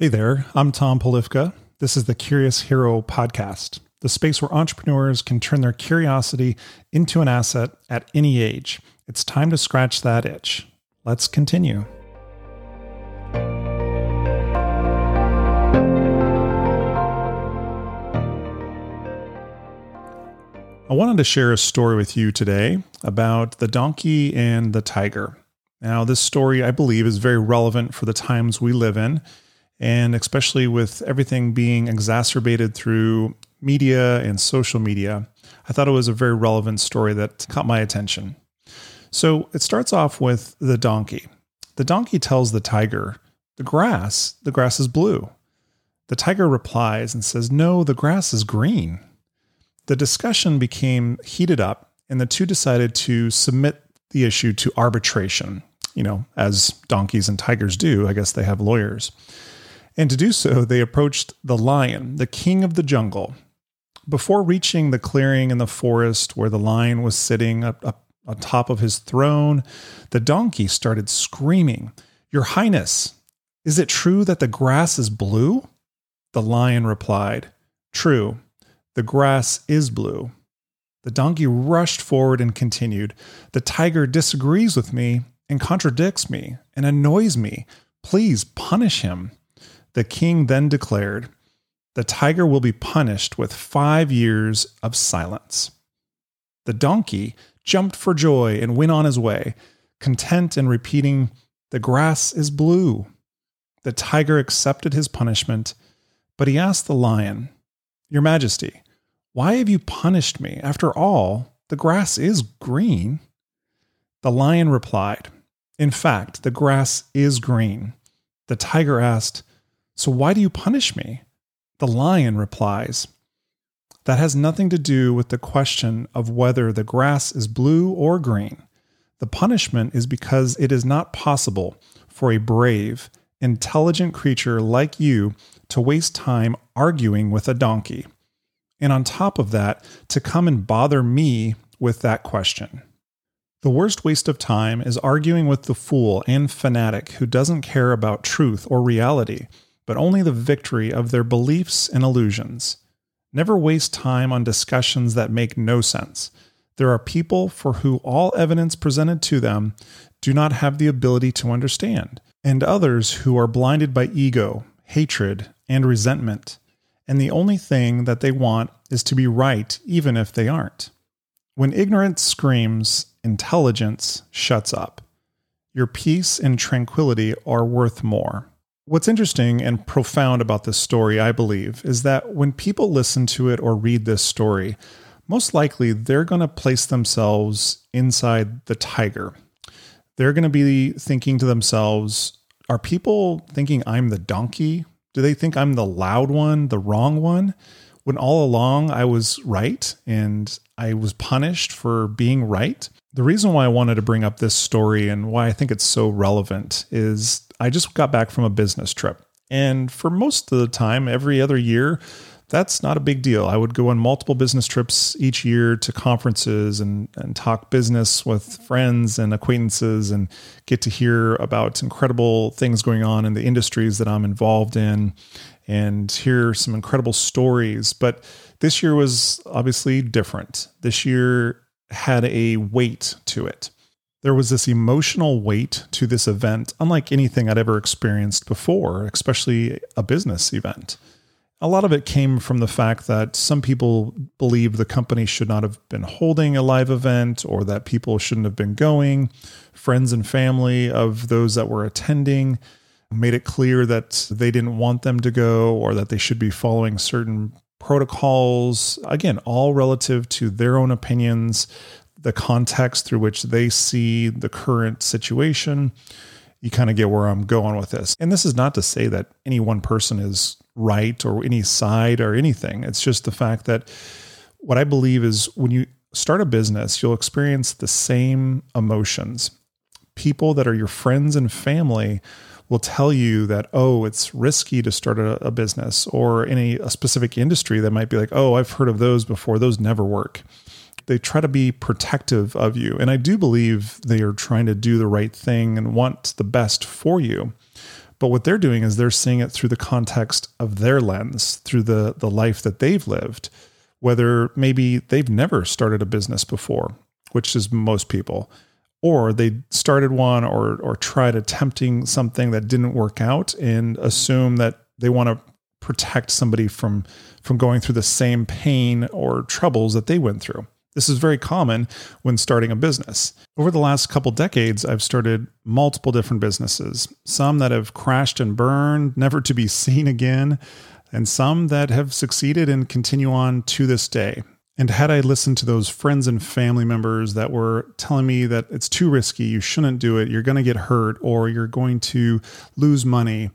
Hey there, I'm Tom Polifka. This is the Curious Hero podcast, the space where entrepreneurs can turn their curiosity into an asset at any age. It's time to scratch that itch. Let's continue. I wanted to share a story with you today about the donkey and the tiger. Now, this story, I believe, is very relevant for the times we live in and especially with everything being exacerbated through media and social media, I thought it was a very relevant story that caught my attention. So it starts off with the donkey. The donkey tells the tiger, The grass, the grass is blue. The tiger replies and says, No, the grass is green. The discussion became heated up, and the two decided to submit the issue to arbitration. You know, as donkeys and tigers do, I guess they have lawyers. And to do so, they approached the lion, the king of the jungle. Before reaching the clearing in the forest where the lion was sitting up, up on top of his throne, the donkey started screaming, Your Highness, is it true that the grass is blue? The lion replied, True, the grass is blue. The donkey rushed forward and continued, The tiger disagrees with me and contradicts me and annoys me. Please punish him. The king then declared, The tiger will be punished with five years of silence. The donkey jumped for joy and went on his way, content and repeating, The grass is blue. The tiger accepted his punishment, but he asked the lion, Your Majesty, why have you punished me? After all, the grass is green. The lion replied, In fact, the grass is green. The tiger asked, so why do you punish me? The lion replies, That has nothing to do with the question of whether the grass is blue or green. The punishment is because it is not possible for a brave, intelligent creature like you to waste time arguing with a donkey. And on top of that, to come and bother me with that question. The worst waste of time is arguing with the fool and fanatic who doesn't care about truth or reality but only the victory of their beliefs and illusions. Never waste time on discussions that make no sense. There are people for who all evidence presented to them do not have the ability to understand, and others who are blinded by ego, hatred, and resentment. And the only thing that they want is to be right, even if they aren't. When ignorance screams, intelligence shuts up. Your peace and tranquility are worth more. What's interesting and profound about this story, I believe, is that when people listen to it or read this story, most likely they're going to place themselves inside the tiger. They're going to be thinking to themselves, are people thinking I'm the donkey? Do they think I'm the loud one, the wrong one? When all along I was right and I was punished for being right? The reason why I wanted to bring up this story and why I think it's so relevant is I just got back from a business trip. And for most of the time, every other year, that's not a big deal. I would go on multiple business trips each year to conferences and, and talk business with friends and acquaintances and get to hear about incredible things going on in the industries that I'm involved in and hear some incredible stories. But this year was obviously different. This year had a weight to it. There was this emotional weight to this event, unlike anything I'd ever experienced before, especially a business event. A lot of it came from the fact that some people believed the company should not have been holding a live event or that people shouldn't have been going. Friends and family of those that were attending made it clear that they didn't want them to go or that they should be following certain protocols. Again, all relative to their own opinions, the context through which they see the current situation, you kind of get where I'm going with this. And this is not to say that any one person is right or any side or anything. It's just the fact that what I believe is when you start a business, you'll experience the same emotions. People that are your friends and family will tell you that, oh, it's risky to start a, a business, or in a, a specific industry that might be like, oh, I've heard of those before, those never work they try to be protective of you. And I do believe they are trying to do the right thing and want the best for you. But what they're doing is they're seeing it through the context of their lens, through the the life that they've lived, whether maybe they've never started a business before, which is most people, or they started one or or tried attempting something that didn't work out and assume that they want to protect somebody from from going through the same pain or troubles that they went through. This is very common when starting a business. Over the last couple decades, I've started multiple different businesses, some that have crashed and burned, never to be seen again, and some that have succeeded and continue on to this day. And had I listened to those friends and family members that were telling me that it's too risky, you shouldn't do it, you're going to get hurt, or you're going to lose money,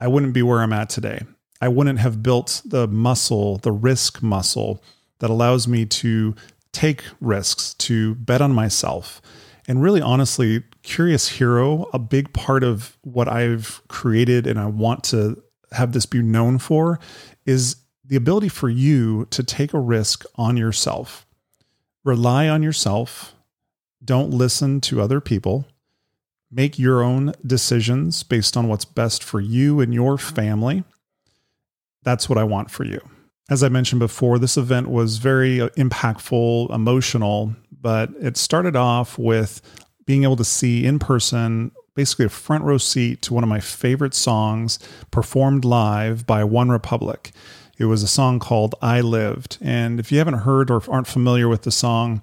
I wouldn't be where I'm at today. I wouldn't have built the muscle, the risk muscle that allows me to take risks, to bet on myself. And really, honestly, Curious Hero, a big part of what I've created and I want to have this be known for is the ability for you to take a risk on yourself. Rely on yourself. Don't listen to other people. Make your own decisions based on what's best for you and your mm-hmm. family. That's what I want for you. As I mentioned before, this event was very uh, impactful, emotional, but it started off with being able to see in person basically a front row seat to one of my favorite songs performed live by OneRepublic. It was a song called I Lived. And if you haven't heard or aren't familiar with the song,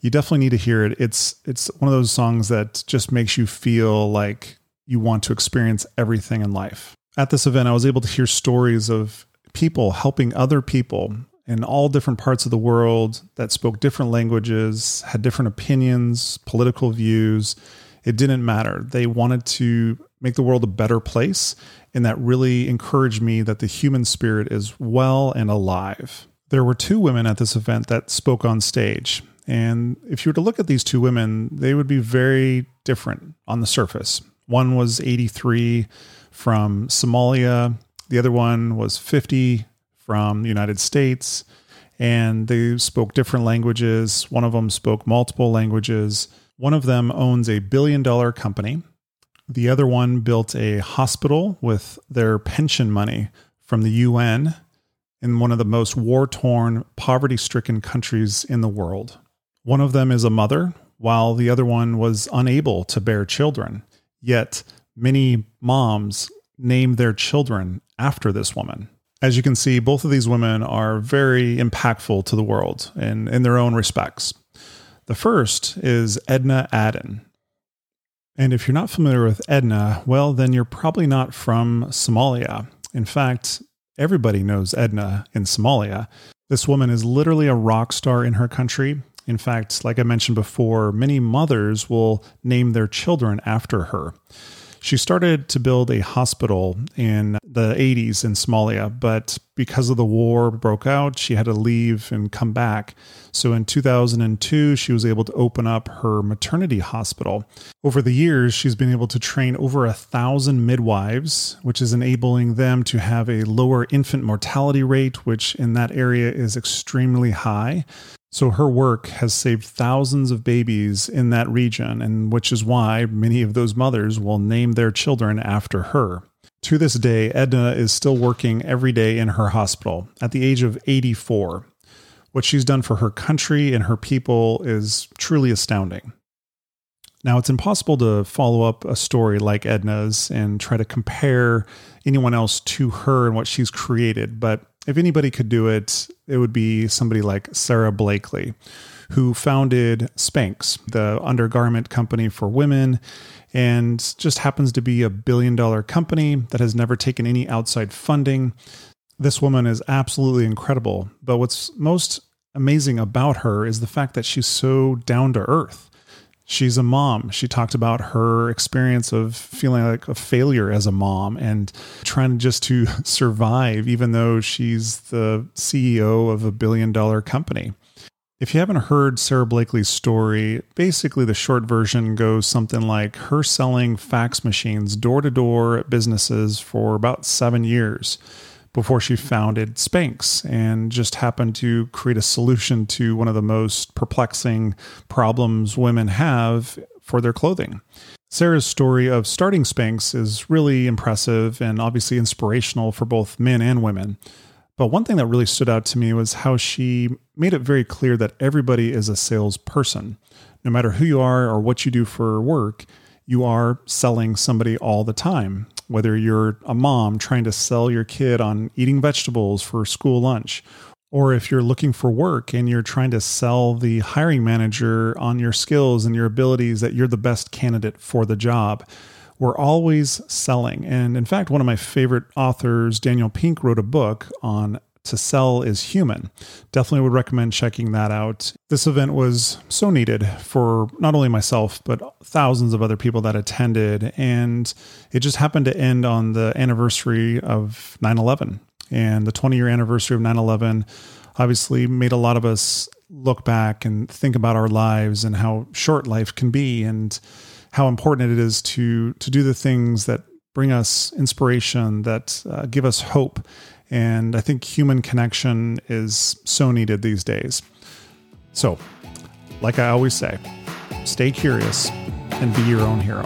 you definitely need to hear it. It's it's one of those songs that just makes you feel like you want to experience everything in life. At this event, I was able to hear stories of people helping other people in all different parts of the world that spoke different languages, had different opinions, political views. It didn't matter. They wanted to make the world a better place. And that really encouraged me that the human spirit is well and alive. There were two women at this event that spoke on stage. And if you were to look at these two women, they would be very different on the surface. One was 83 from Somalia, the other one was 50 from the United States, and they spoke different languages. One of them spoke multiple languages. One of them owns a billion dollar company. The other one built a hospital with their pension money from the UN in one of the most war torn, poverty stricken countries in the world. One of them is a mother, while the other one was unable to bear children. Yet many moms name their children after this woman. As you can see, both of these women are very impactful to the world in, in their own respects. The first is Edna Adan. And if you're not familiar with Edna, well, then you're probably not from Somalia. In fact, everybody knows Edna in Somalia. This woman is literally a rock star in her country. In fact, like I mentioned before, many mothers will name their children after her. She started to build a hospital in the 80s in Somalia, but because of the war broke out, she had to leave and come back. So in 2002, she was able to open up her maternity hospital. Over the years, she's been able to train over a thousand midwives, which is enabling them to have a lower infant mortality rate, which in that area is extremely high. So her work has saved thousands of babies in that region, and which is why many of those mothers will name their children after her. To this day, Edna is still working every day in her hospital at the age of 84. What she's done for her country and her people is truly astounding. Now, it's impossible to follow up a story like Edna's and try to compare anyone else to her and what she's created, but if anybody could do it, it would be somebody like Sara Blakely, who founded Spanx, the undergarment company for women, and just happens to be a billion dollar company that has never taken any outside funding. This woman is absolutely incredible. But what's most amazing about her is the fact that she's so down to earth she's a mom. She talked about her experience of feeling like a failure as a mom and trying just to survive, even though she's the CEO of a billion dollar company. If you haven't heard Sara Blakely's story, basically the short version goes something like her selling fax machines door to door at businesses for about seven years before she founded Spanx and just happened to create a solution to one of the most perplexing problems women have for their clothing. Sara's story of starting Spanx is really impressive and obviously inspirational for both men and women. But one thing that really stood out to me was how she made it very clear that everybody is a salesperson. No matter who you are or what you do for work, you are selling somebody all the time. Whether you're a mom trying to sell your kid on eating vegetables for school lunch, or if you're looking for work and you're trying to sell the hiring manager on your skills and your abilities that you're the best candidate for the job. We're always selling. And in fact, one of my favorite authors, Daniel Pink, wrote a book on to sell is human. Definitely would recommend checking that out. This event was so needed for not only myself, but thousands of other people that attended. And it just happened to end on the anniversary of 9 11 and the 20 year anniversary of 9 11 obviously made a lot of us look back and think about our lives and how short life can be and how important it is to to do the things that bring us inspiration that uh, give us hope and i think human connection is so needed these days. So like i always say stay curious and be your own hero